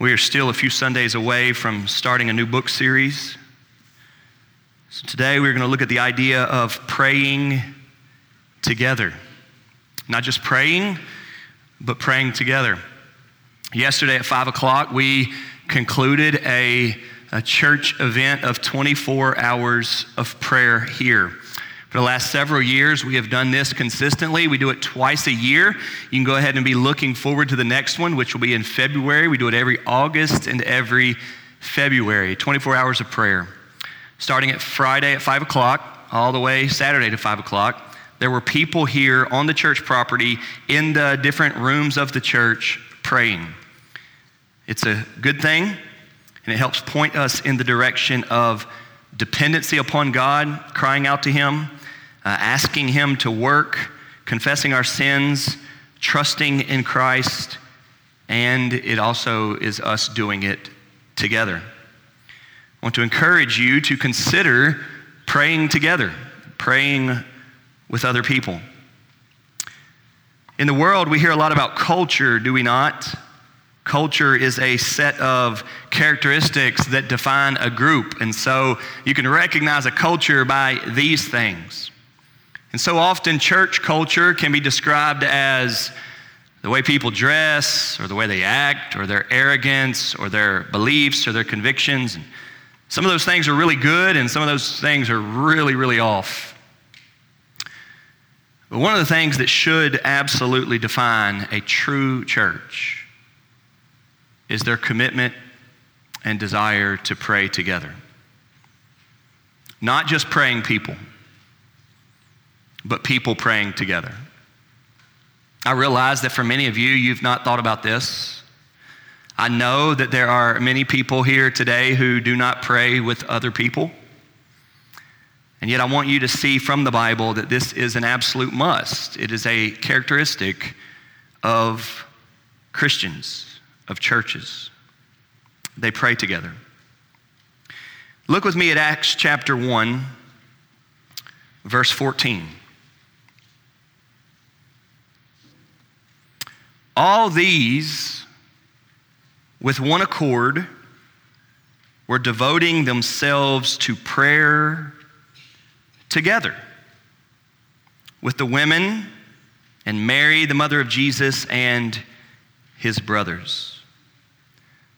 We are still a few Sundays away from starting a new book series. So today we're going to look at the idea of praying together. Not just praying, but praying together. Yesterday at 5 o'clock, we concluded a, a church event of 24 hours of prayer here. For the last several years, we have done this consistently. We do it twice a year. You can go ahead and be looking forward to the next one, which will be in February. We do it every August and every February, 24 hours of prayer. Starting at Friday at 5 o'clock, all the way Saturday to 5 o'clock, there were people here on the church property in the different rooms of the church praying. It's a good thing, and it helps point us in the direction of dependency upon God, crying out to Him, Uh, asking Him to work, confessing our sins, trusting in Christ, and it also is us doing it together. I want to encourage you to consider praying together, praying with other people. In the world, we hear a lot about culture, do we not? Culture is a set of characteristics that define a group. And so you can recognize a culture by these things. And so often, church culture can be described as the way people dress, or the way they act, or their arrogance, or their beliefs, or their convictions. And some of those things are really good, and some of those things are really, really off. But one of the things that should absolutely define a true church is their commitment and desire to pray together. Not just praying people but people praying together. I realize that for many of you, you've not thought about this. I know that there are many people here today who do not pray with other people. And yet, I want you to see from the Bible that this is an absolute must. It is a characteristic of Christians, of churches. They pray together. Look with me at Acts chapter 1, verse 14. All these, with one accord, were devoting themselves to prayer together with the women and Mary, the mother of Jesus, and his brothers.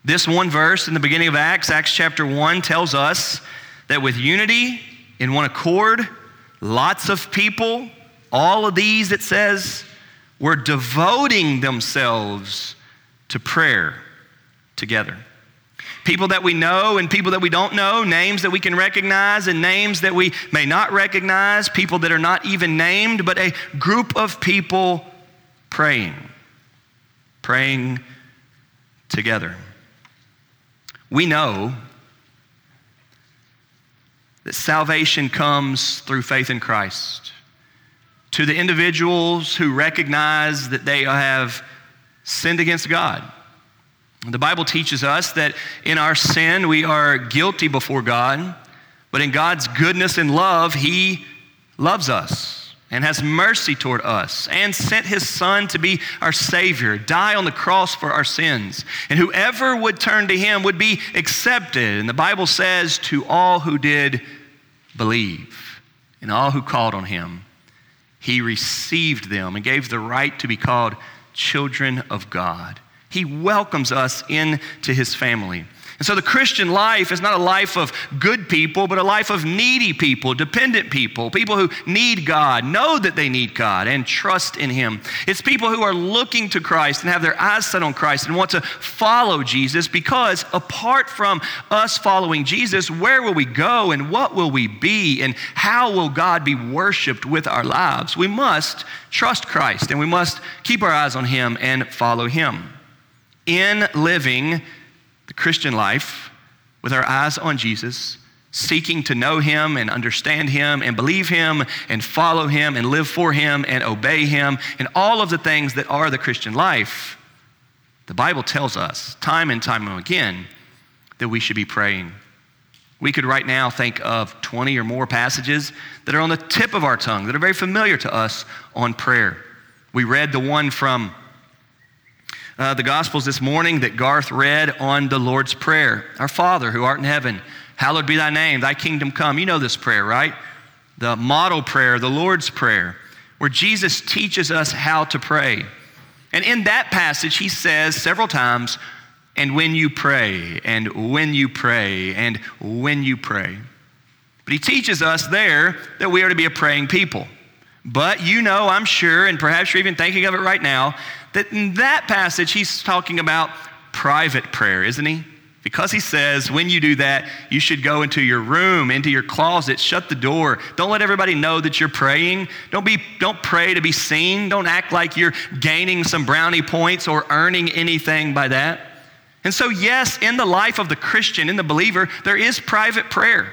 This one verse in the beginning of Acts, Acts chapter 1, tells us that with unity in one accord, lots of people, all of these, it says, were devoting themselves to prayer together. People that we know and people that we don't know, names that we can recognize and names that we may not recognize, people that are not even named, but a group of people praying, praying together. We know that salvation comes through faith in Christ to the individuals who recognize that they have sinned against God. The Bible teaches us that in our sin we are guilty before God, but in God's goodness and love, He loves us and has mercy toward us and sent His Son to be our Savior, die on the cross for our sins. And whoever would turn to Him would be accepted. And the Bible says, to all who did believe and all who called on Him he received them and gave the right to be called children of God. He welcomes us into his family. And so the Christian life is not a life of good people, but a life of needy people, dependent people, people who need God, know that they need God, and trust in Him. It's people who are looking to Christ and have their eyes set on Christ and want to follow Jesus because apart from us following Jesus, where will we go and what will we be and how will God be worshiped with our lives? We must trust Christ and we must keep our eyes on Him and follow Him. In living, Christian life with our eyes on Jesus, seeking to know Him and understand Him and believe Him and follow Him and live for Him and obey Him and all of the things that are the Christian life, the Bible tells us time and time again that we should be praying. We could right now think of 20 or more passages that are on the tip of our tongue, that are very familiar to us on prayer. We read the one from uh, the Gospels this morning that Garth read on the Lord's Prayer Our Father who art in heaven, hallowed be thy name, thy kingdom come. You know this prayer, right? The model prayer, the Lord's Prayer, where Jesus teaches us how to pray. And in that passage, he says several times, and when you pray, and when you pray, and when you pray. But he teaches us there that we are to be a praying people. But you know, I'm sure, and perhaps you're even thinking of it right now, that in that passage he's talking about private prayer, isn't he? Because he says, when you do that, you should go into your room, into your closet, shut the door. Don't let everybody know that you're praying. Don't, be, don't pray to be seen. Don't act like you're gaining some brownie points or earning anything by that. And so, yes, in the life of the Christian, in the believer, there is private prayer.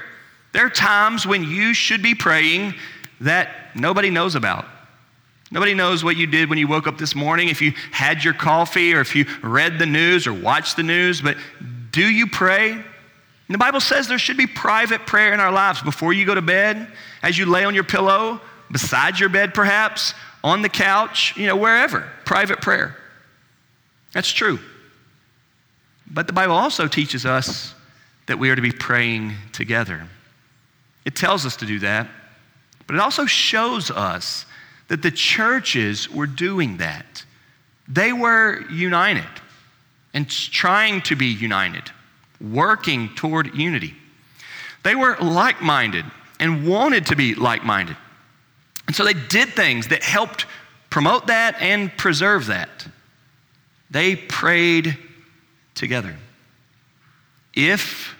There are times when you should be praying that nobody knows about. Nobody knows what you did when you woke up this morning, if you had your coffee or if you read the news or watched the news, but do you pray? And the Bible says there should be private prayer in our lives before you go to bed, as you lay on your pillow, beside your bed perhaps, on the couch, you know, wherever. Private prayer. That's true. But the Bible also teaches us that we are to be praying together. It tells us to do that, but it also shows us that the churches were doing that. They were united and trying to be united, working toward unity. They were like minded and wanted to be like minded. And so they did things that helped promote that and preserve that. They prayed together. If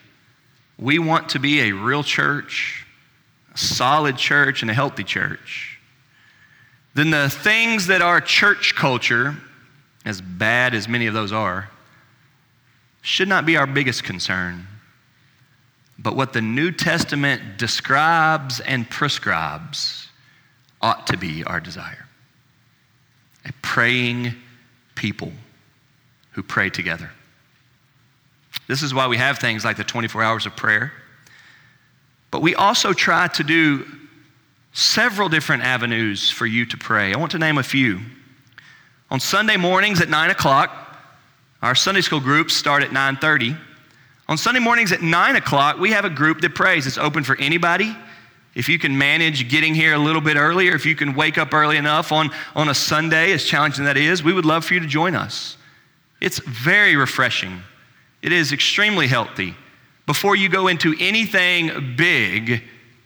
we want to be a real church, a solid church, and a healthy church, then the things that our church culture, as bad as many of those are, should not be our biggest concern, but what the New Testament describes and prescribes ought to be our desire. A praying people who pray together. This is why we have things like the 24 hours of prayer. But we also try to do several different avenues for you to pray. I want to name a few. On Sunday mornings at 9 o'clock, our Sunday school groups start at 9:30. On Sunday mornings at 9 o'clock, we have a group that prays. It's open for anybody. If you can manage getting here a little bit earlier, if you can wake up early enough on, on a Sunday, as challenging that is, we would love for you to join us. It's very refreshing. It is extremely healthy. Before you go into anything big,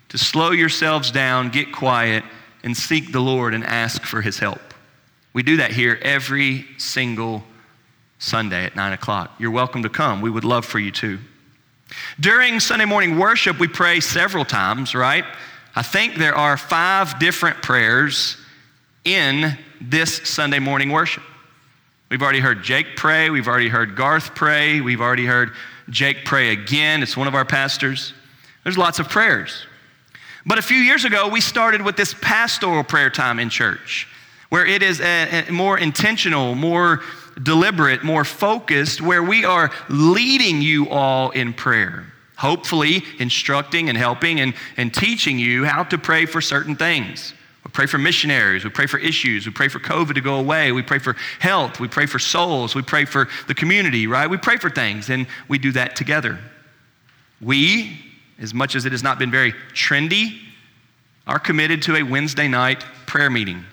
to slow yourselves down, get quiet, and seek the Lord and ask for his help. We do that here every single Sunday at 9 o'clock. You're welcome to come. We would love for you to. During Sunday morning worship, we pray several times, right? I think there are five different prayers in this Sunday morning worship. We've already heard Jake pray, we've already heard Garth pray, we've already heard Jake pray again. It's one of our pastors. There's lots of prayers. But a few years ago, we started with this pastoral prayer time in church, where it is a, a more intentional, more deliberate, more focused, where we are leading you all in prayer. Hopefully, instructing and helping and, and teaching you how to pray for certain things. We pray for missionaries. We pray for issues. We pray for COVID to go away. We pray for health. We pray for souls. We pray for the community, right? We pray for things, and we do that together. We, as much as it has not been very trendy, are committed to a Wednesday night prayer meeting.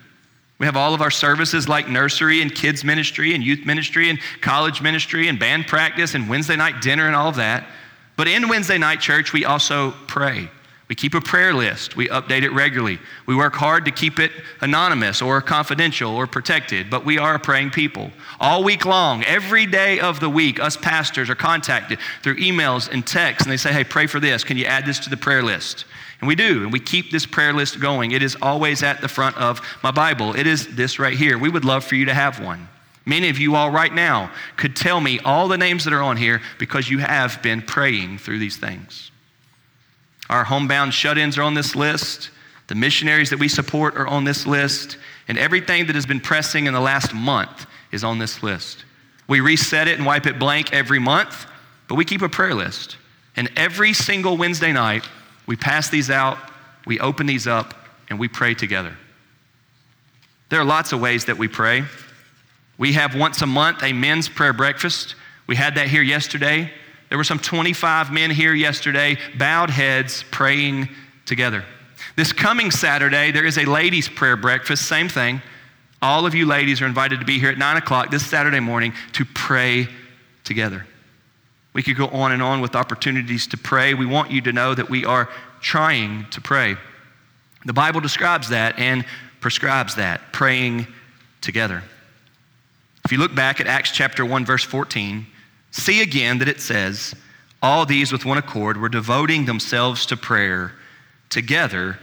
We have all of our services like nursery and kids ministry and youth ministry and college ministry and band practice and Wednesday night dinner and all of that. But in Wednesday night church, we also pray. We keep a prayer list. We update it regularly. We work hard to keep it anonymous or confidential or protected, but we are a praying people. All week long, every day of the week, us pastors are contacted through emails and texts, and they say, hey, pray for this. Can you add this to the prayer list? And we do, and we keep this prayer list going. It is always at the front of my Bible. It is this right here. We would love for you to have one. Many of you all right now could tell me all the names that are on here because you have been praying through these things. Our homebound shut ins are on this list. The missionaries that we support are on this list. And everything that has been pressing in the last month is on this list. We reset it and wipe it blank every month, but we keep a prayer list. And every single Wednesday night, we pass these out, we open these up, and we pray together. There are lots of ways that we pray. We have once a month a men's prayer breakfast. We had that here yesterday. There were some 25 men here yesterday, bowed heads, praying together. This coming Saturday, there is a ladies' prayer breakfast, same thing. All of you ladies are invited to be here at 9 o'clock this Saturday morning to pray together. We could go on and on with opportunities to pray. We want you to know that we are trying to pray. The Bible describes that and prescribes that, praying together. If you look back at Acts chapter 1, verse 14, see again that it says, All these with one accord were devoting themselves to prayer together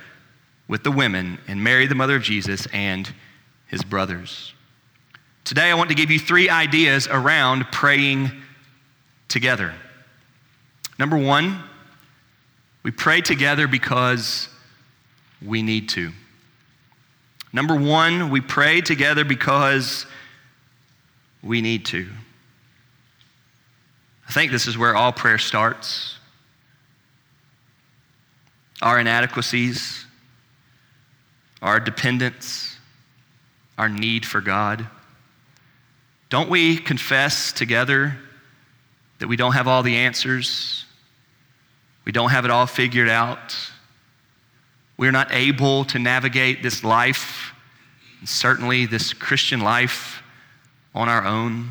with the women and Mary, the mother of Jesus, and his brothers. Today, I want to give you three ideas around praying together. Number one, we pray together because we need to. Number one, we pray together because we need to. I think this is where all prayer starts. Our inadequacies, our dependence, our need for God. Don't we confess together that we don't have all the answers? We don't have it all figured out. We're not able to navigate this life, and certainly this Christian life, on our own.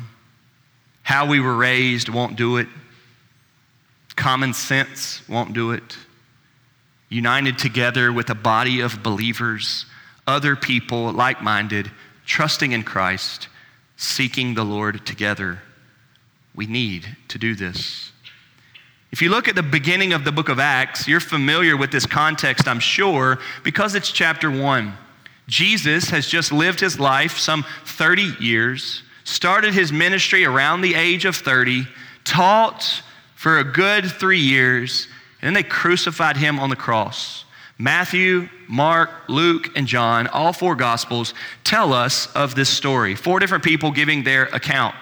How we were raised won't do it. Common sense won't do it united together with a body of believers, other people like minded, trusting in Christ, seeking the Lord together. We need to do this. If you look at the beginning of the book of Acts, you're familiar with this context, I'm sure, because it's chapter one. Jesus has just lived his life some 30 years, started his ministry around the age of 30, taught for a good three years, and then they crucified him on the cross. Matthew, Mark, Luke, and John, all four gospels, tell us of this story. Four different people giving their account.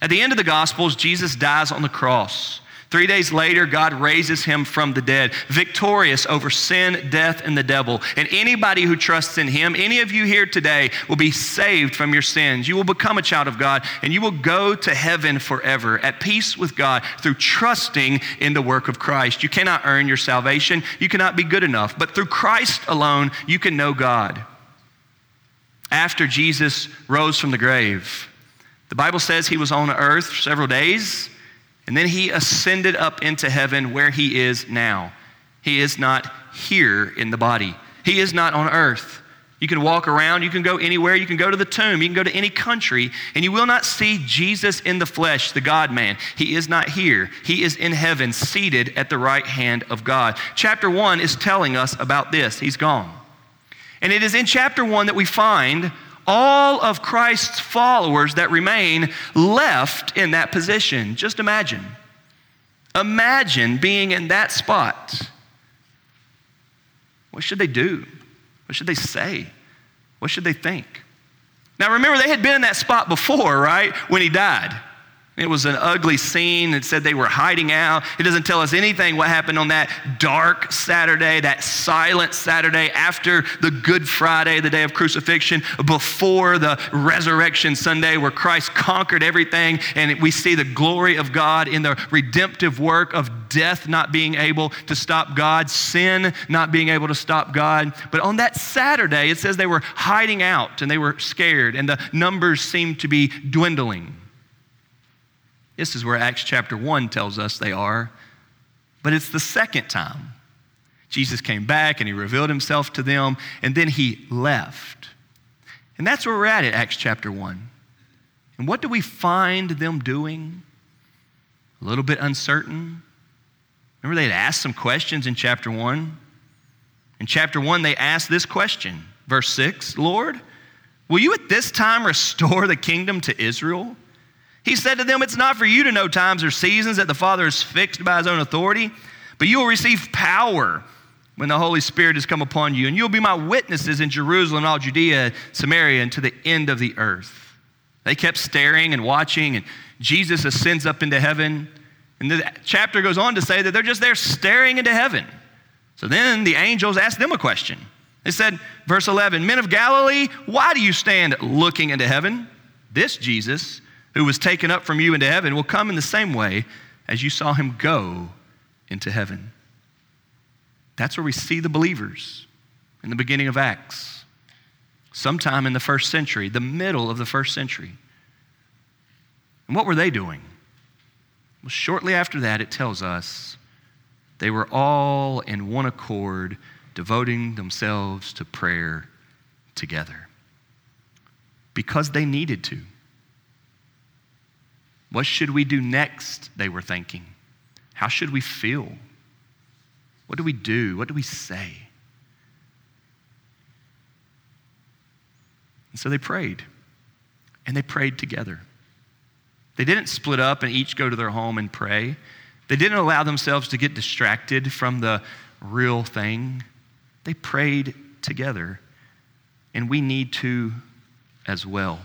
At the end of the gospels, Jesus dies on the cross. Three days later, God raises him from the dead, victorious over sin, death, and the devil. And anybody who trusts in him, any of you here today, will be saved from your sins. You will become a child of God, and you will go to heaven forever, at peace with God, through trusting in the work of Christ. You cannot earn your salvation, you cannot be good enough, but through Christ alone, you can know God. After Jesus rose from the grave, the Bible says he was on earth for several days. And then he ascended up into heaven where he is now. He is not here in the body, he is not on earth. You can walk around, you can go anywhere, you can go to the tomb, you can go to any country, and you will not see Jesus in the flesh, the God man. He is not here. He is in heaven, seated at the right hand of God. Chapter 1 is telling us about this. He's gone. And it is in chapter 1 that we find all of Christ's followers that remain left in that position. Just imagine. Imagine being in that spot. What should they do? What should they say? What should they think? Now, remember, they had been in that spot before, right? When he died. It was an ugly scene. It said they were hiding out. It doesn't tell us anything what happened on that dark Saturday, that silent Saturday after the Good Friday, the day of crucifixion, before the resurrection Sunday, where Christ conquered everything. And we see the glory of God in the redemptive work of death not being able to stop God, sin not being able to stop God. But on that Saturday, it says they were hiding out and they were scared, and the numbers seemed to be dwindling. This is where Acts chapter 1 tells us they are. But it's the second time. Jesus came back and he revealed himself to them, and then he left. And that's where we're at at Acts chapter 1. And what do we find them doing? A little bit uncertain. Remember, they had asked some questions in chapter 1. In chapter 1, they asked this question, verse 6 Lord, will you at this time restore the kingdom to Israel? He said to them, It's not for you to know times or seasons that the Father has fixed by his own authority, but you will receive power when the Holy Spirit has come upon you, and you'll be my witnesses in Jerusalem, all Judea, Samaria, and to the end of the earth. They kept staring and watching, and Jesus ascends up into heaven. And the chapter goes on to say that they're just there staring into heaven. So then the angels asked them a question. They said, verse 11, Men of Galilee, why do you stand looking into heaven? This Jesus, who was taken up from you into heaven, will come in the same way as you saw him go into heaven. That's where we see the believers in the beginning of Acts, sometime in the first century, the middle of the first century. And what were they doing? Well, shortly after that, it tells us they were all in one accord, devoting themselves to prayer together because they needed to. What should we do next? They were thinking. How should we feel? What do we do? What do we say? And so they prayed, and they prayed together. They didn't split up and each go to their home and pray. They didn't allow themselves to get distracted from the real thing. They prayed together, and we need to as well.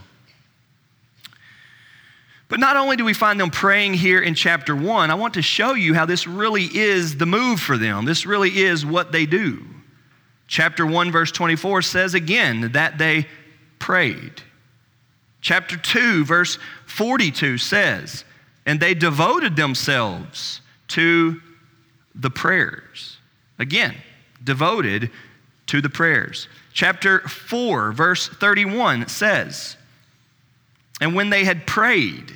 But not only do we find them praying here in chapter one, I want to show you how this really is the move for them. This really is what they do. Chapter 1, verse 24 says again that they prayed. Chapter 2, verse 42 says, and they devoted themselves to the prayers. Again, devoted to the prayers. Chapter 4, verse 31 says, And when they had prayed,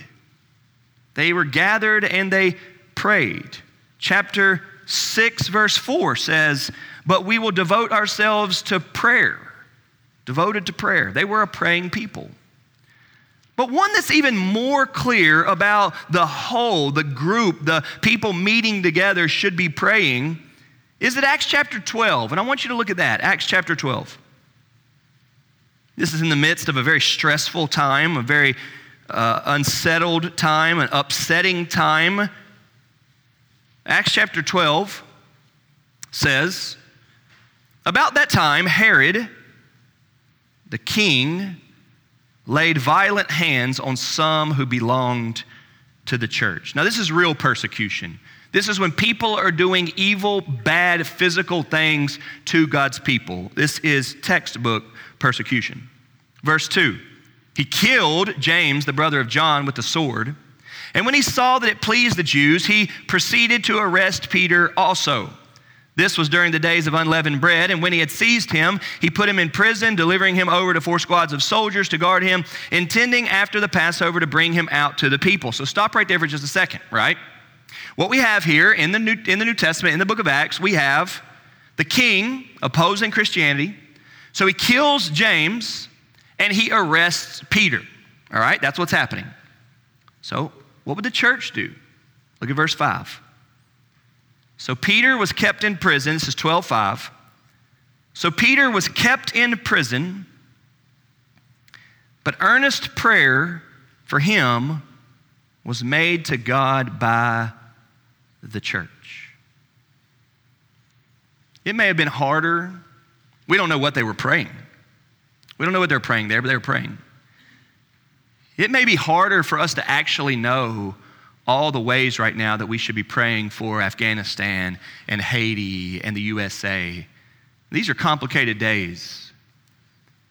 they were gathered and they prayed. Chapter 6, verse 4 says, But we will devote ourselves to prayer. Devoted to prayer. They were a praying people. But one that's even more clear about the whole, the group, the people meeting together should be praying is that Acts chapter 12. And I want you to look at that, Acts chapter 12. This is in the midst of a very stressful time, a very uh, unsettled time, an upsetting time. Acts chapter 12 says, About that time, Herod, the king, laid violent hands on some who belonged to the church. Now, this is real persecution. This is when people are doing evil, bad, physical things to God's people. This is textbook persecution. Verse 2 He killed James, the brother of John, with the sword. And when he saw that it pleased the Jews, he proceeded to arrest Peter also. This was during the days of unleavened bread, and when he had seized him, he put him in prison, delivering him over to four squads of soldiers to guard him, intending after the Passover to bring him out to the people. So stop right there for just a second, right? What we have here in the New, in the New Testament, in the book of Acts, we have the king opposing Christianity. So he kills James and he arrests Peter. All right, that's what's happening. So, what would the church do? Look at verse 5. So Peter was kept in prison. This is 12:5. So Peter was kept in prison, but earnest prayer for him was made to God by the church. It may have been harder. We don't know what they were praying. We don't know what they're praying there, but they were praying. It may be harder for us to actually know all the ways right now that we should be praying for Afghanistan and Haiti and the USA. These are complicated days.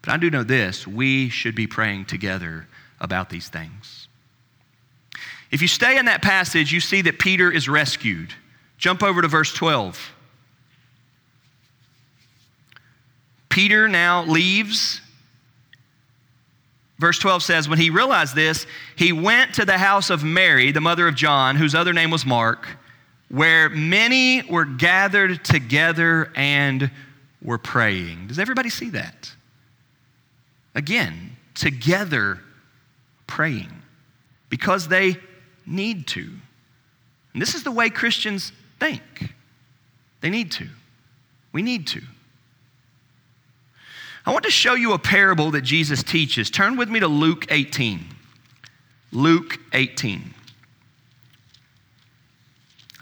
But I do know this we should be praying together about these things. If you stay in that passage, you see that Peter is rescued. Jump over to verse 12. Peter now leaves Verse 12 says, When he realized this, he went to the house of Mary, the mother of John, whose other name was Mark, where many were gathered together and were praying. Does everybody see that? Again, together praying because they need to. And this is the way Christians think. They need to. We need to. I want to show you a parable that Jesus teaches. Turn with me to Luke 18. Luke 18.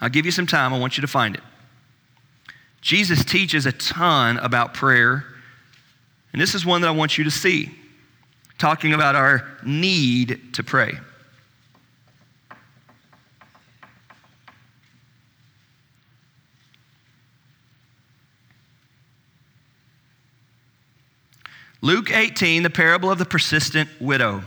I'll give you some time. I want you to find it. Jesus teaches a ton about prayer, and this is one that I want you to see, talking about our need to pray. Luke 18, the parable of the persistent widow.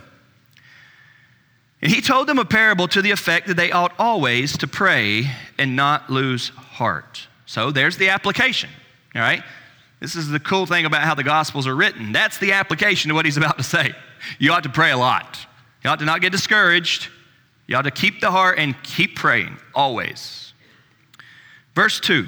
And he told them a parable to the effect that they ought always to pray and not lose heart. So there's the application, all right? This is the cool thing about how the Gospels are written. That's the application to what he's about to say. You ought to pray a lot. You ought to not get discouraged. You ought to keep the heart and keep praying always. Verse 2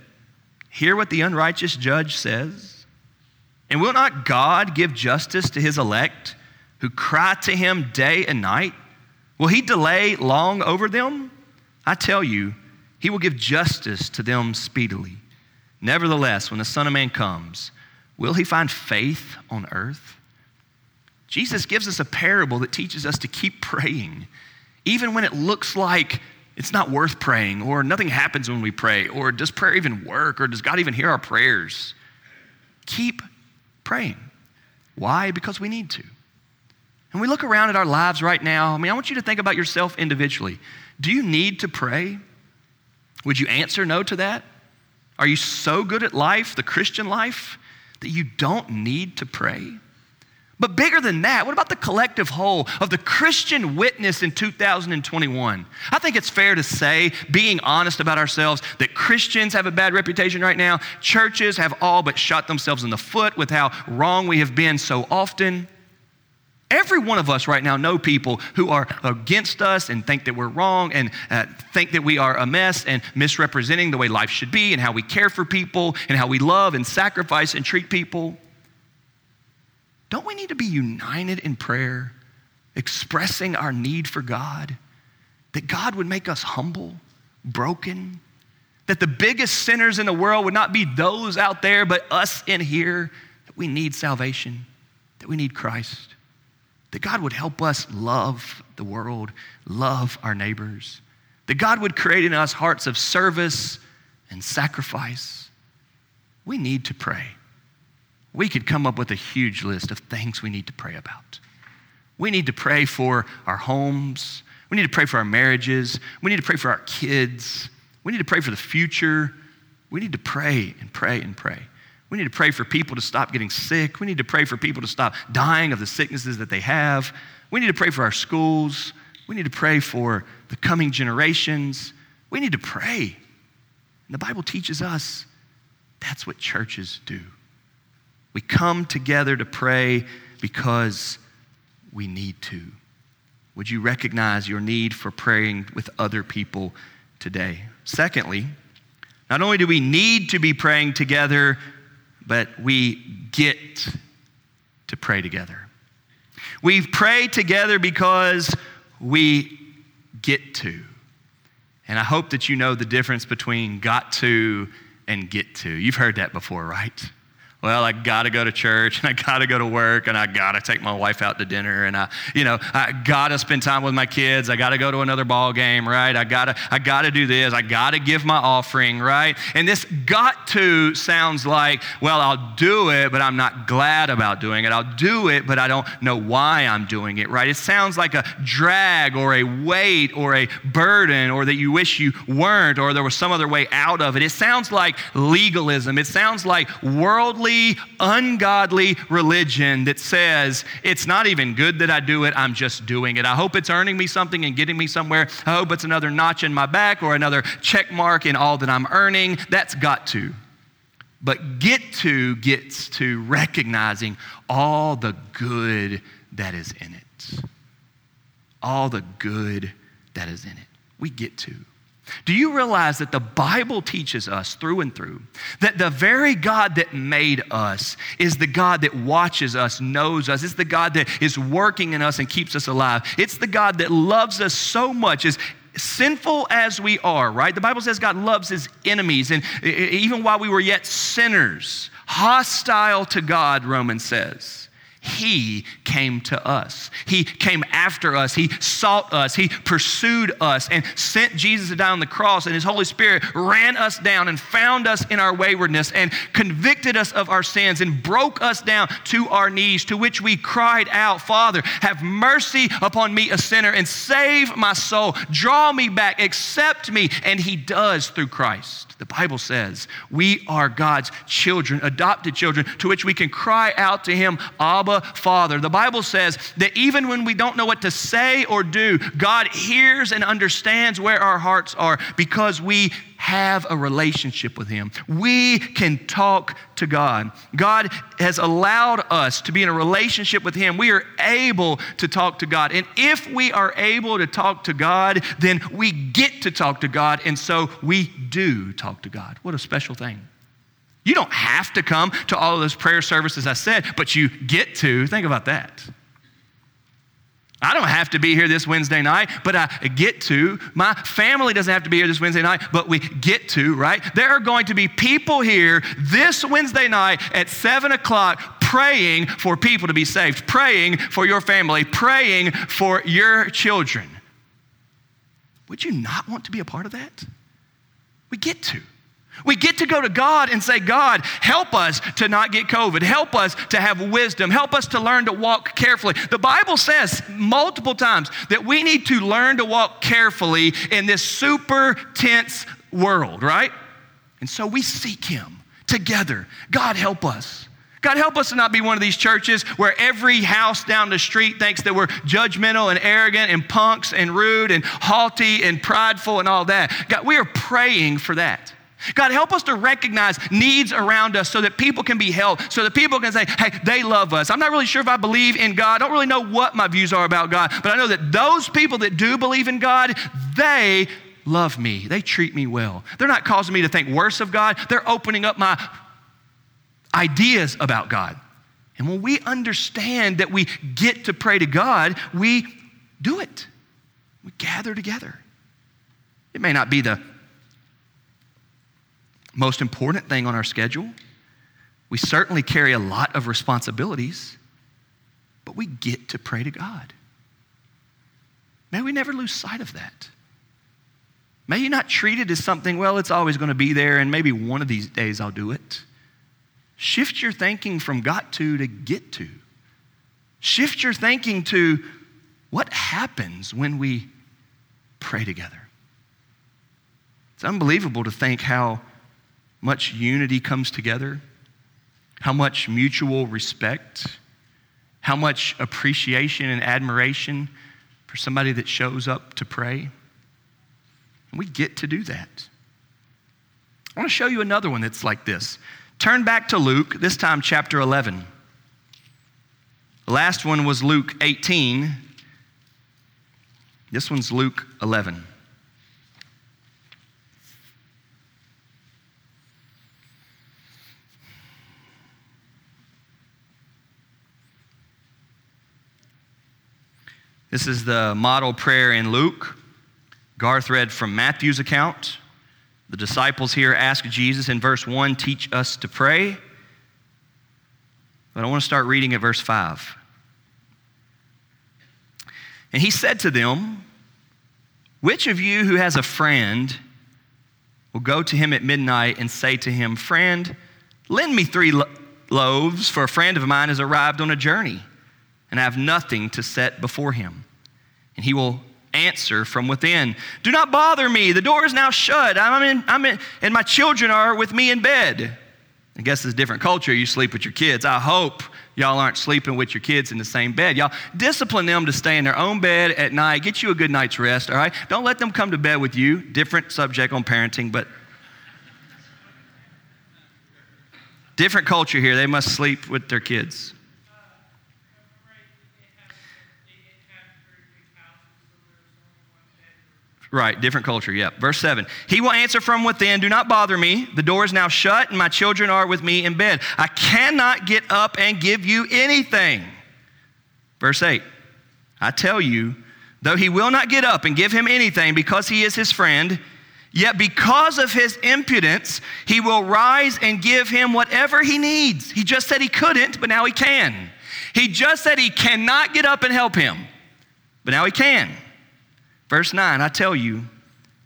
Hear what the unrighteous judge says. And will not God give justice to his elect who cry to him day and night? Will he delay long over them? I tell you, he will give justice to them speedily. Nevertheless, when the Son of Man comes, will he find faith on earth? Jesus gives us a parable that teaches us to keep praying, even when it looks like it's not worth praying, or nothing happens when we pray, or does prayer even work, or does God even hear our prayers? Keep praying. Why? Because we need to. And we look around at our lives right now. I mean, I want you to think about yourself individually. Do you need to pray? Would you answer no to that? Are you so good at life, the Christian life, that you don't need to pray? But bigger than that, what about the collective whole of the Christian witness in 2021? I think it's fair to say, being honest about ourselves, that Christians have a bad reputation right now. Churches have all but shot themselves in the foot with how wrong we have been so often. Every one of us right now know people who are against us and think that we're wrong and uh, think that we are a mess and misrepresenting the way life should be and how we care for people and how we love and sacrifice and treat people. Don't we need to be united in prayer, expressing our need for God? That God would make us humble, broken, that the biggest sinners in the world would not be those out there, but us in here, that we need salvation, that we need Christ, that God would help us love the world, love our neighbors, that God would create in us hearts of service and sacrifice. We need to pray we could come up with a huge list of things we need to pray about. We need to pray for our homes. We need to pray for our marriages. We need to pray for our kids. We need to pray for the future. We need to pray and pray and pray. We need to pray for people to stop getting sick. We need to pray for people to stop dying of the sicknesses that they have. We need to pray for our schools. We need to pray for the coming generations. We need to pray. And the Bible teaches us that's what churches do. We come together to pray because we need to. Would you recognize your need for praying with other people today? Secondly, not only do we need to be praying together, but we get to pray together. We pray together because we get to. And I hope that you know the difference between got to and get to. You've heard that before, right? Well, I got to go to church and I got to go to work and I got to take my wife out to dinner and I, you know, I got to spend time with my kids. I got to go to another ball game, right? I got to, I got to do this. I got to give my offering, right? And this got to sounds like, well, I'll do it, but I'm not glad about doing it. I'll do it, but I don't know why I'm doing it, right? It sounds like a drag or a weight or a burden or that you wish you weren't or there was some other way out of it. It sounds like legalism. It sounds like worldly ungodly religion that says it's not even good that I do it, I'm just doing it. I hope it's earning me something and getting me somewhere. I hope it's another notch in my back or another check mark in all that I'm earning. That's got to. But get to gets to recognizing all the good that is in it. All the good that is in it. We get to. Do you realize that the Bible teaches us through and through that the very God that made us is the God that watches us, knows us, it's the God that is working in us and keeps us alive. It's the God that loves us so much, as sinful as we are, right? The Bible says God loves his enemies, and even while we were yet sinners, hostile to God, Romans says, He came to us. He came after us. He sought us. He pursued us and sent Jesus to die on the cross. And His Holy Spirit ran us down and found us in our waywardness and convicted us of our sins and broke us down to our knees, to which we cried out, Father, have mercy upon me, a sinner, and save my soul. Draw me back, accept me. And He does through Christ. The Bible says we are God's children, adopted children, to which we can cry out to Him, Abba, Father. The Bible says that even when we don't know what to say or do, God hears and understands where our hearts are because we have a relationship with Him. We can talk to God. God has allowed us to be in a relationship with Him. We are able to talk to God. And if we are able to talk to God, then we get to talk to God. And so we do talk to God. What a special thing. You don't have to come to all of those prayer services I said, but you get to. Think about that. I don't have to be here this Wednesday night, but I get to. My family doesn't have to be here this Wednesday night, but we get to, right? There are going to be people here this Wednesday night at 7 o'clock praying for people to be saved, praying for your family, praying for your children. Would you not want to be a part of that? We get to. We get to go to God and say, God, help us to not get COVID. Help us to have wisdom. Help us to learn to walk carefully. The Bible says multiple times that we need to learn to walk carefully in this super tense world, right? And so we seek Him together. God, help us. God, help us to not be one of these churches where every house down the street thinks that we're judgmental and arrogant and punks and rude and haughty and prideful and all that. God, we are praying for that. God, help us to recognize needs around us so that people can be helped, so that people can say, hey, they love us. I'm not really sure if I believe in God. I don't really know what my views are about God, but I know that those people that do believe in God, they love me. They treat me well. They're not causing me to think worse of God, they're opening up my ideas about God. And when we understand that we get to pray to God, we do it. We gather together. It may not be the most important thing on our schedule. We certainly carry a lot of responsibilities, but we get to pray to God. May we never lose sight of that. May you not treat it as something, well, it's always going to be there, and maybe one of these days I'll do it. Shift your thinking from got to to get to. Shift your thinking to what happens when we pray together. It's unbelievable to think how much unity comes together, how much mutual respect, how much appreciation and admiration for somebody that shows up to pray. And we get to do that. I want to show you another one that's like this. Turn back to Luke, this time chapter 11. The last one was Luke 18. This one's Luke 11. This is the model prayer in Luke. Garth read from Matthew's account. The disciples here ask Jesus in verse 1 teach us to pray. But I want to start reading at verse 5. And he said to them, Which of you who has a friend will go to him at midnight and say to him, Friend, lend me three lo- loaves, for a friend of mine has arrived on a journey and I have nothing to set before him. And he will answer from within Do not bother me. The door is now shut. I'm in, I'm in, and my children are with me in bed. I guess it's a different culture. You sleep with your kids. I hope y'all aren't sleeping with your kids in the same bed. Y'all discipline them to stay in their own bed at night. Get you a good night's rest, all right? Don't let them come to bed with you. Different subject on parenting, but different culture here. They must sleep with their kids. Right, different culture, yep. Verse 7 He will answer from within, Do not bother me. The door is now shut, and my children are with me in bed. I cannot get up and give you anything. Verse 8 I tell you, though he will not get up and give him anything because he is his friend, yet because of his impudence, he will rise and give him whatever he needs. He just said he couldn't, but now he can. He just said he cannot get up and help him, but now he can. Verse 9 I tell you,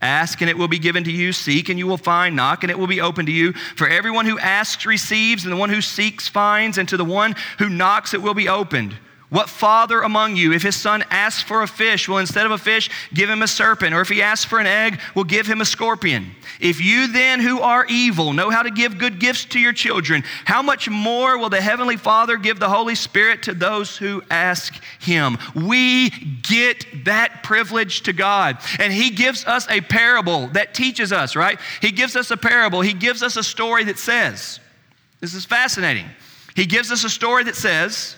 Ask and it will be given to you. Seek and you will find. Knock and it will be open to you. For everyone who asks receives, and the one who seeks finds, and to the one who knocks it will be opened. What father among you, if his son asks for a fish, will instead of a fish give him a serpent? Or if he asks for an egg, will give him a scorpion? If you then, who are evil, know how to give good gifts to your children, how much more will the Heavenly Father give the Holy Spirit to those who ask him? We get that privilege to God. And he gives us a parable that teaches us, right? He gives us a parable. He gives us a story that says, this is fascinating. He gives us a story that says,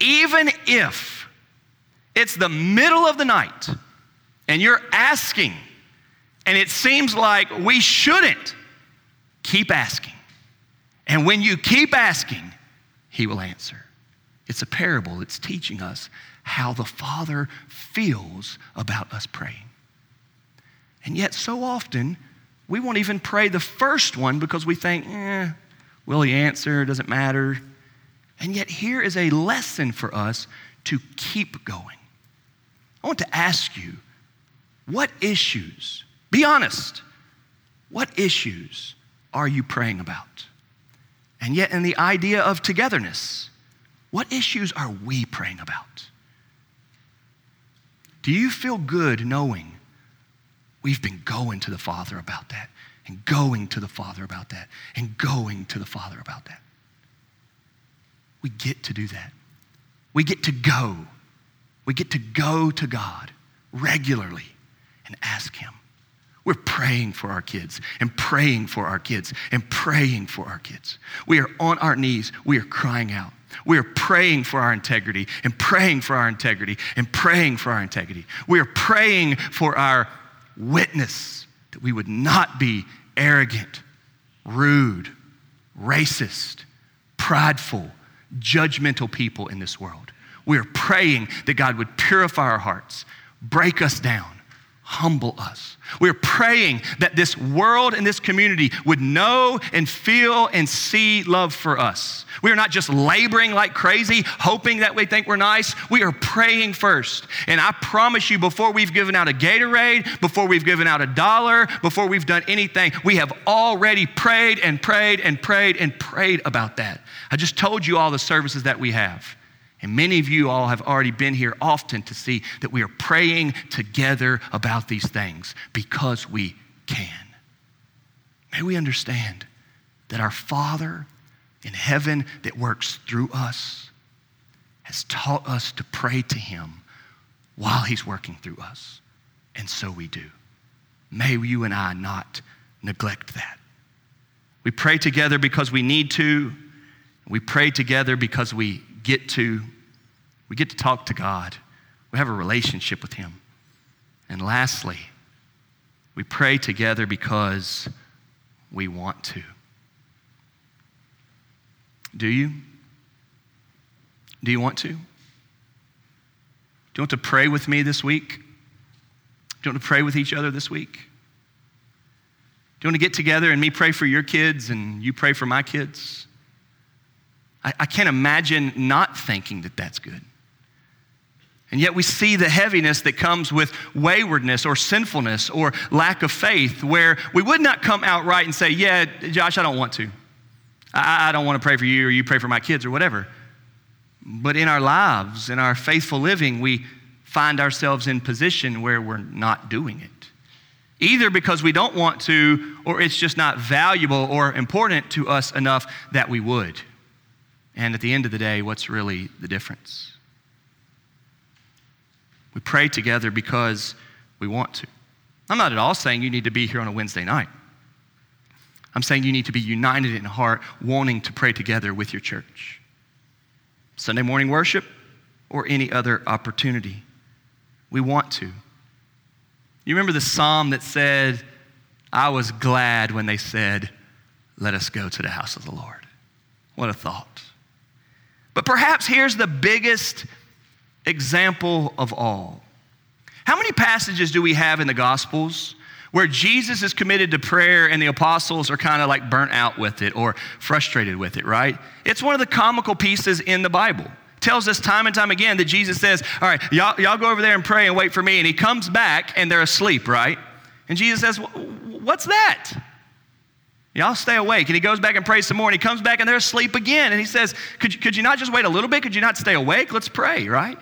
even if it's the middle of the night and you're asking, and it seems like we shouldn't, keep asking. And when you keep asking, He will answer. It's a parable, it's teaching us how the Father feels about us praying. And yet, so often, we won't even pray the first one because we think, eh, will He answer? Doesn't matter. And yet, here is a lesson for us to keep going. I want to ask you what issues, be honest, what issues are you praying about? And yet, in the idea of togetherness, what issues are we praying about? Do you feel good knowing we've been going to the Father about that, and going to the Father about that, and going to the Father about that? We get to do that. We get to go. We get to go to God regularly and ask Him. We're praying for our kids and praying for our kids and praying for our kids. We are on our knees. We are crying out. We are praying for our integrity and praying for our integrity and praying for our integrity. We are praying for our witness that we would not be arrogant, rude, racist, prideful, judgmental people in this world. We are praying that God would purify our hearts, break us down, humble us. We're praying that this world and this community would know and feel and see love for us. We are not just laboring like crazy, hoping that we think we're nice. We are praying first. And I promise you, before we've given out a Gatorade, before we've given out a dollar, before we've done anything, we have already prayed and prayed and prayed and prayed about that. I just told you all the services that we have. And many of you all have already been here often to see that we are praying together about these things because we can. May we understand that our Father in heaven that works through us has taught us to pray to Him while He's working through us. And so we do. May you and I not neglect that. We pray together because we need to. We pray together because we get to. We get to talk to God. We have a relationship with Him. And lastly, we pray together because we want to. Do you? Do you want to? Do you want to pray with me this week? Do you want to pray with each other this week? Do you want to get together and me pray for your kids and you pray for my kids? I, I can't imagine not thinking that that's good. And yet we see the heaviness that comes with waywardness or sinfulness or lack of faith, where we would not come outright and say, Yeah, Josh, I don't want to. I, I don't want to pray for you or you pray for my kids or whatever. But in our lives, in our faithful living, we find ourselves in position where we're not doing it. Either because we don't want to, or it's just not valuable or important to us enough that we would. And at the end of the day, what's really the difference? We pray together because we want to. I'm not at all saying you need to be here on a Wednesday night. I'm saying you need to be united in heart, wanting to pray together with your church. Sunday morning worship or any other opportunity. We want to. You remember the psalm that said, I was glad when they said, Let us go to the house of the Lord. What a thought. But perhaps here's the biggest example of all. How many passages do we have in the Gospels where Jesus is committed to prayer and the apostles are kind of like burnt out with it or frustrated with it, right? It's one of the comical pieces in the Bible. It tells us time and time again that Jesus says, All right, y'all, y'all go over there and pray and wait for me. And he comes back and they're asleep, right? And Jesus says, What's that? Y'all stay awake. And he goes back and prays some more. And he comes back and they're asleep again. And he says, could you, could you not just wait a little bit? Could you not stay awake? Let's pray, right?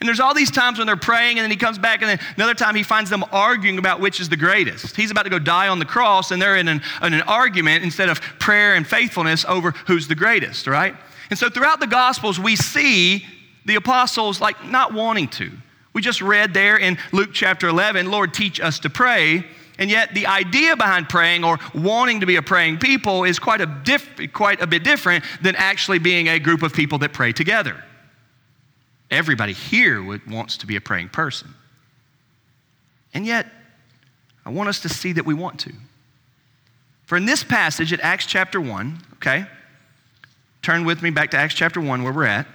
And there's all these times when they're praying, and then he comes back, and then another time he finds them arguing about which is the greatest. He's about to go die on the cross, and they're in an, in an argument instead of prayer and faithfulness over who's the greatest, right? And so throughout the Gospels, we see the apostles like not wanting to. We just read there in Luke chapter 11, Lord, teach us to pray. And yet, the idea behind praying or wanting to be a praying people is quite a, diff- quite a bit different than actually being a group of people that pray together. Everybody here would, wants to be a praying person. And yet, I want us to see that we want to. For in this passage at Acts chapter 1, okay, turn with me back to Acts chapter 1 where we're at.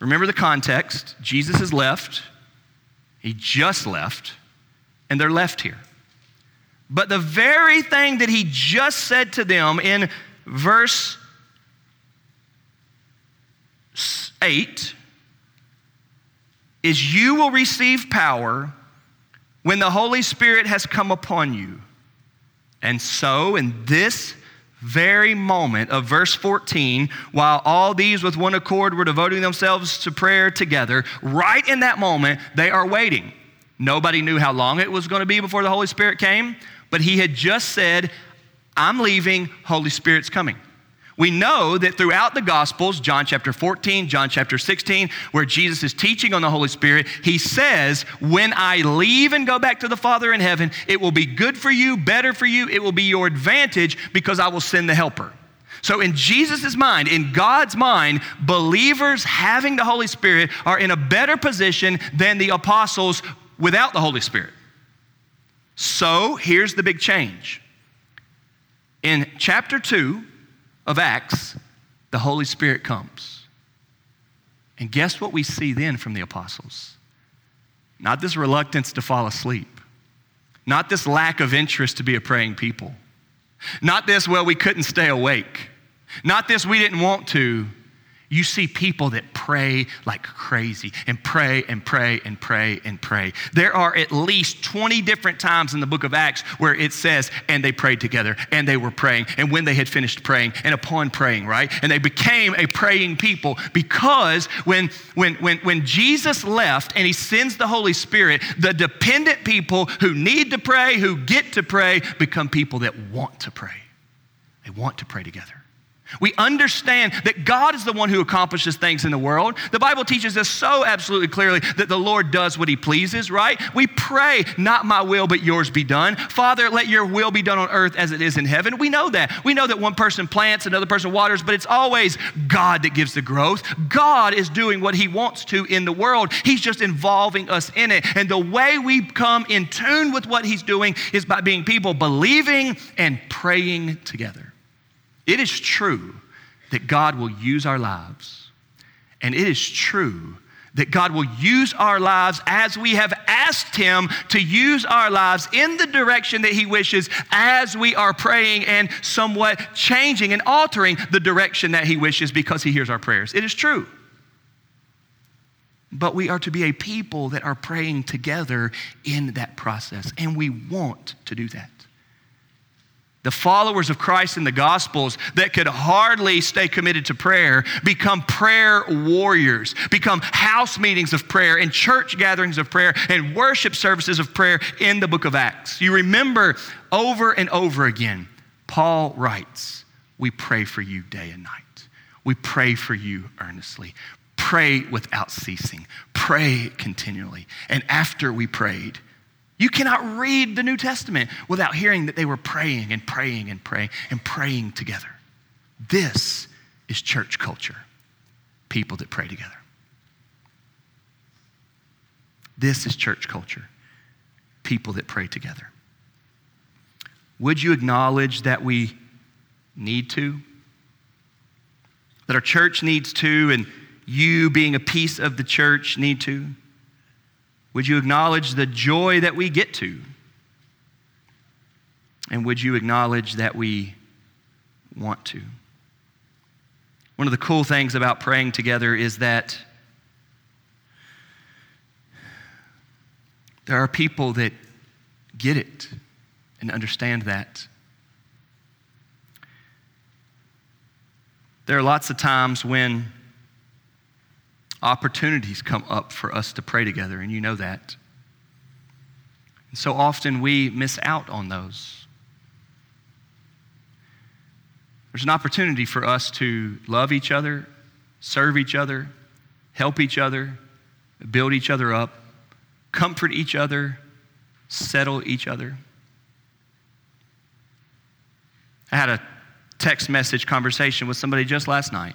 Remember the context. Jesus has left, he just left and they're left here. But the very thing that he just said to them in verse 8 is you will receive power when the Holy Spirit has come upon you. And so, in this very moment of verse 14, while all these with one accord were devoting themselves to prayer together, right in that moment, they are waiting. Nobody knew how long it was going to be before the Holy Spirit came, but he had just said, I'm leaving, Holy Spirit's coming. We know that throughout the Gospels, John chapter 14, John chapter 16, where Jesus is teaching on the Holy Spirit, he says, When I leave and go back to the Father in heaven, it will be good for you, better for you, it will be your advantage because I will send the Helper. So, in Jesus' mind, in God's mind, believers having the Holy Spirit are in a better position than the apostles without the Holy Spirit. So here's the big change. In chapter 2 of Acts, the Holy Spirit comes. And guess what we see then from the apostles? Not this reluctance to fall asleep, not this lack of interest to be a praying people, not this, well, we couldn't stay awake, not this, we didn't want to, you see people that pray like crazy and pray and pray and pray and pray. There are at least 20 different times in the book of Acts where it says, and they prayed together, and they were praying, and when they had finished praying, and upon praying, right? And they became a praying people because when, when, when, when Jesus left and he sends the Holy Spirit, the dependent people who need to pray, who get to pray, become people that want to pray. They want to pray together. We understand that God is the one who accomplishes things in the world. The Bible teaches us so absolutely clearly that the Lord does what he pleases, right? We pray, not my will, but yours be done. Father, let your will be done on earth as it is in heaven. We know that. We know that one person plants, another person waters, but it's always God that gives the growth. God is doing what he wants to in the world. He's just involving us in it. And the way we come in tune with what he's doing is by being people believing and praying together. It is true that God will use our lives. And it is true that God will use our lives as we have asked Him to use our lives in the direction that He wishes as we are praying and somewhat changing and altering the direction that He wishes because He hears our prayers. It is true. But we are to be a people that are praying together in that process, and we want to do that the followers of Christ in the Gospels that could hardly stay committed to prayer become prayer warriors, become house meetings of prayer and church gatherings of prayer and worship services of prayer in the book of Acts. You remember over and over again, Paul writes, We pray for you day and night. We pray for you earnestly. Pray without ceasing. Pray continually. And after we prayed, you cannot read the New Testament without hearing that they were praying and praying and praying and praying together. This is church culture people that pray together. This is church culture people that pray together. Would you acknowledge that we need to? That our church needs to, and you being a piece of the church need to? Would you acknowledge the joy that we get to And would you acknowledge that we want to? One of the cool things about praying together is that there are people that get it and understand that. There are lots of times when opportunities come up for us to pray together, and you know that. And so often we miss out on those. There's an opportunity for us to love each other, serve each other, help each other, build each other up, comfort each other, settle each other. I had a text message conversation with somebody just last night.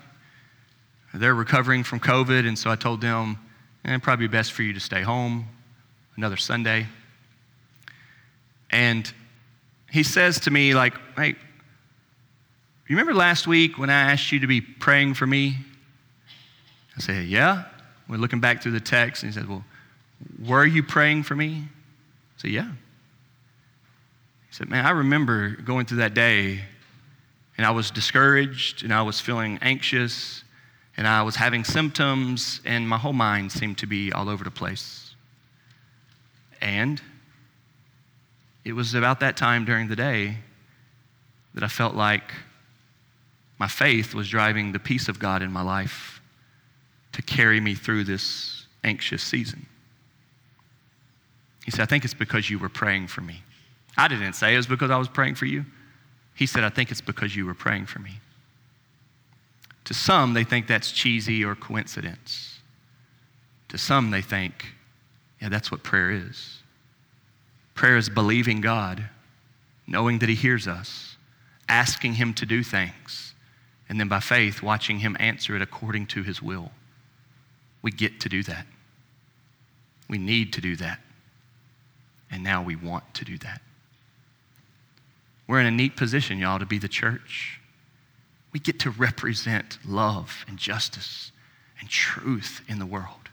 They're recovering from COVID, and so I told them, eh, probably best for you to stay home another Sunday. And he says to me, like, hey, you remember last week when I asked you to be praying for me? I said, yeah. We're looking back through the text, and he said, well, were you praying for me? I said, yeah. He said, man, I remember going through that day, and I was discouraged, and I was feeling anxious, and I was having symptoms, and my whole mind seemed to be all over the place. And it was about that time during the day that I felt like my faith was driving the peace of God in my life to carry me through this anxious season. He said, I think it's because you were praying for me. I didn't say it was because I was praying for you. He said, I think it's because you were praying for me. To some, they think that's cheesy or coincidence. To some, they think, yeah, that's what prayer is. Prayer is believing God, knowing that He hears us, asking Him to do things, and then by faith, watching Him answer it according to His will. We get to do that. We need to do that. And now we want to do that. We're in a neat position, y'all, to be the church. We get to represent love and justice and truth in the world.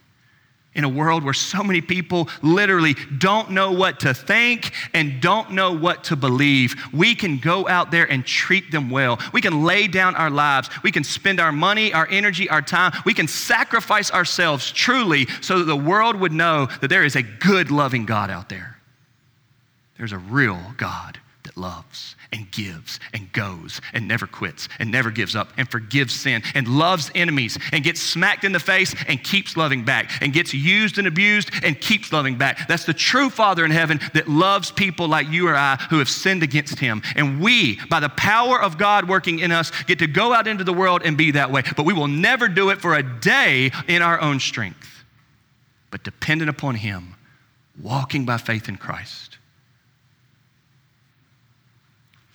In a world where so many people literally don't know what to think and don't know what to believe, we can go out there and treat them well. We can lay down our lives. We can spend our money, our energy, our time. We can sacrifice ourselves truly so that the world would know that there is a good, loving God out there. There's a real God that loves and gives and goes and never quits and never gives up and forgives sin and loves enemies and gets smacked in the face and keeps loving back and gets used and abused and keeps loving back. That's the true Father in heaven that loves people like you or I who have sinned against him. And we, by the power of God working in us, get to go out into the world and be that way. But we will never do it for a day in our own strength, but dependent upon him, walking by faith in Christ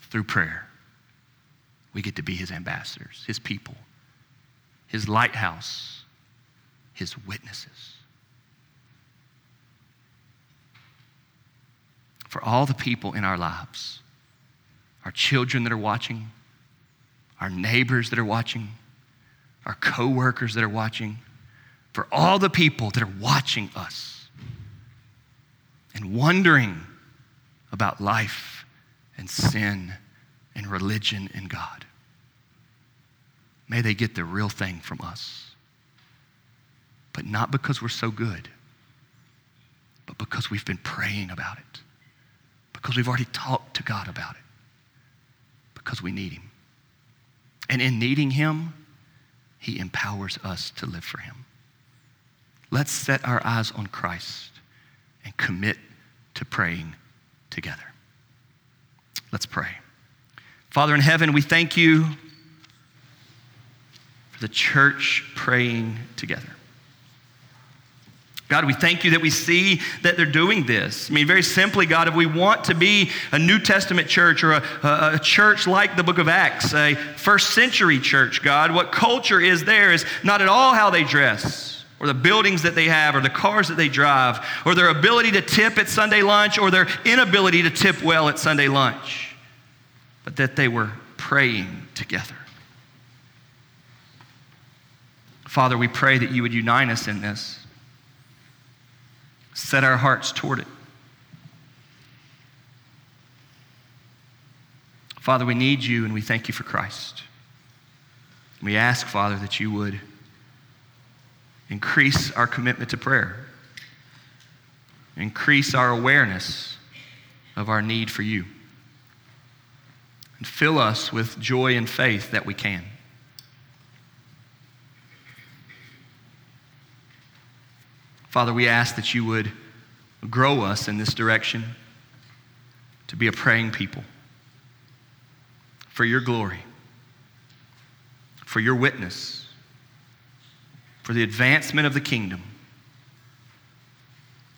through prayer, we get to be his ambassadors, his people, his lighthouse, his witnesses. For all the people in our lives, our children that are watching, our neighbors that are watching, our coworkers that are watching, for all the people that are watching us and wondering about life and sin and religion and God. May they get the real thing from us. But not because we're so good, but because we've been praying about it, because we've already talked to God about it, because we need Him. And in needing Him, He empowers us to live for Him. Let's set our eyes on Christ and commit to praying together. Let's pray. Father in heaven, we thank you for the church praying together. God, we thank you that we see that they're doing this. I mean, very simply, God, if we want to be a New Testament church or a, a, a, church like the book of Acts, a first century church, God, what culture is there is not at all how they dress or the buildings that they have or the cars that they drive or their ability to tip at Sunday lunch or their inability to tip well at Sunday lunch but that they were praying together. Father, we pray that you would unite us in this, set our hearts toward it. Father, we need you and we thank you for Christ. We ask, Father, that you would increase our commitment to prayer, increase our awareness of our need for you, and fill us with joy and faith that we can. Father, we ask that you would grow us in this direction to be a praying people for your glory, for your witness, for the advancement of the kingdom.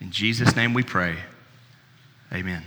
In Jesus' name we pray. Amen.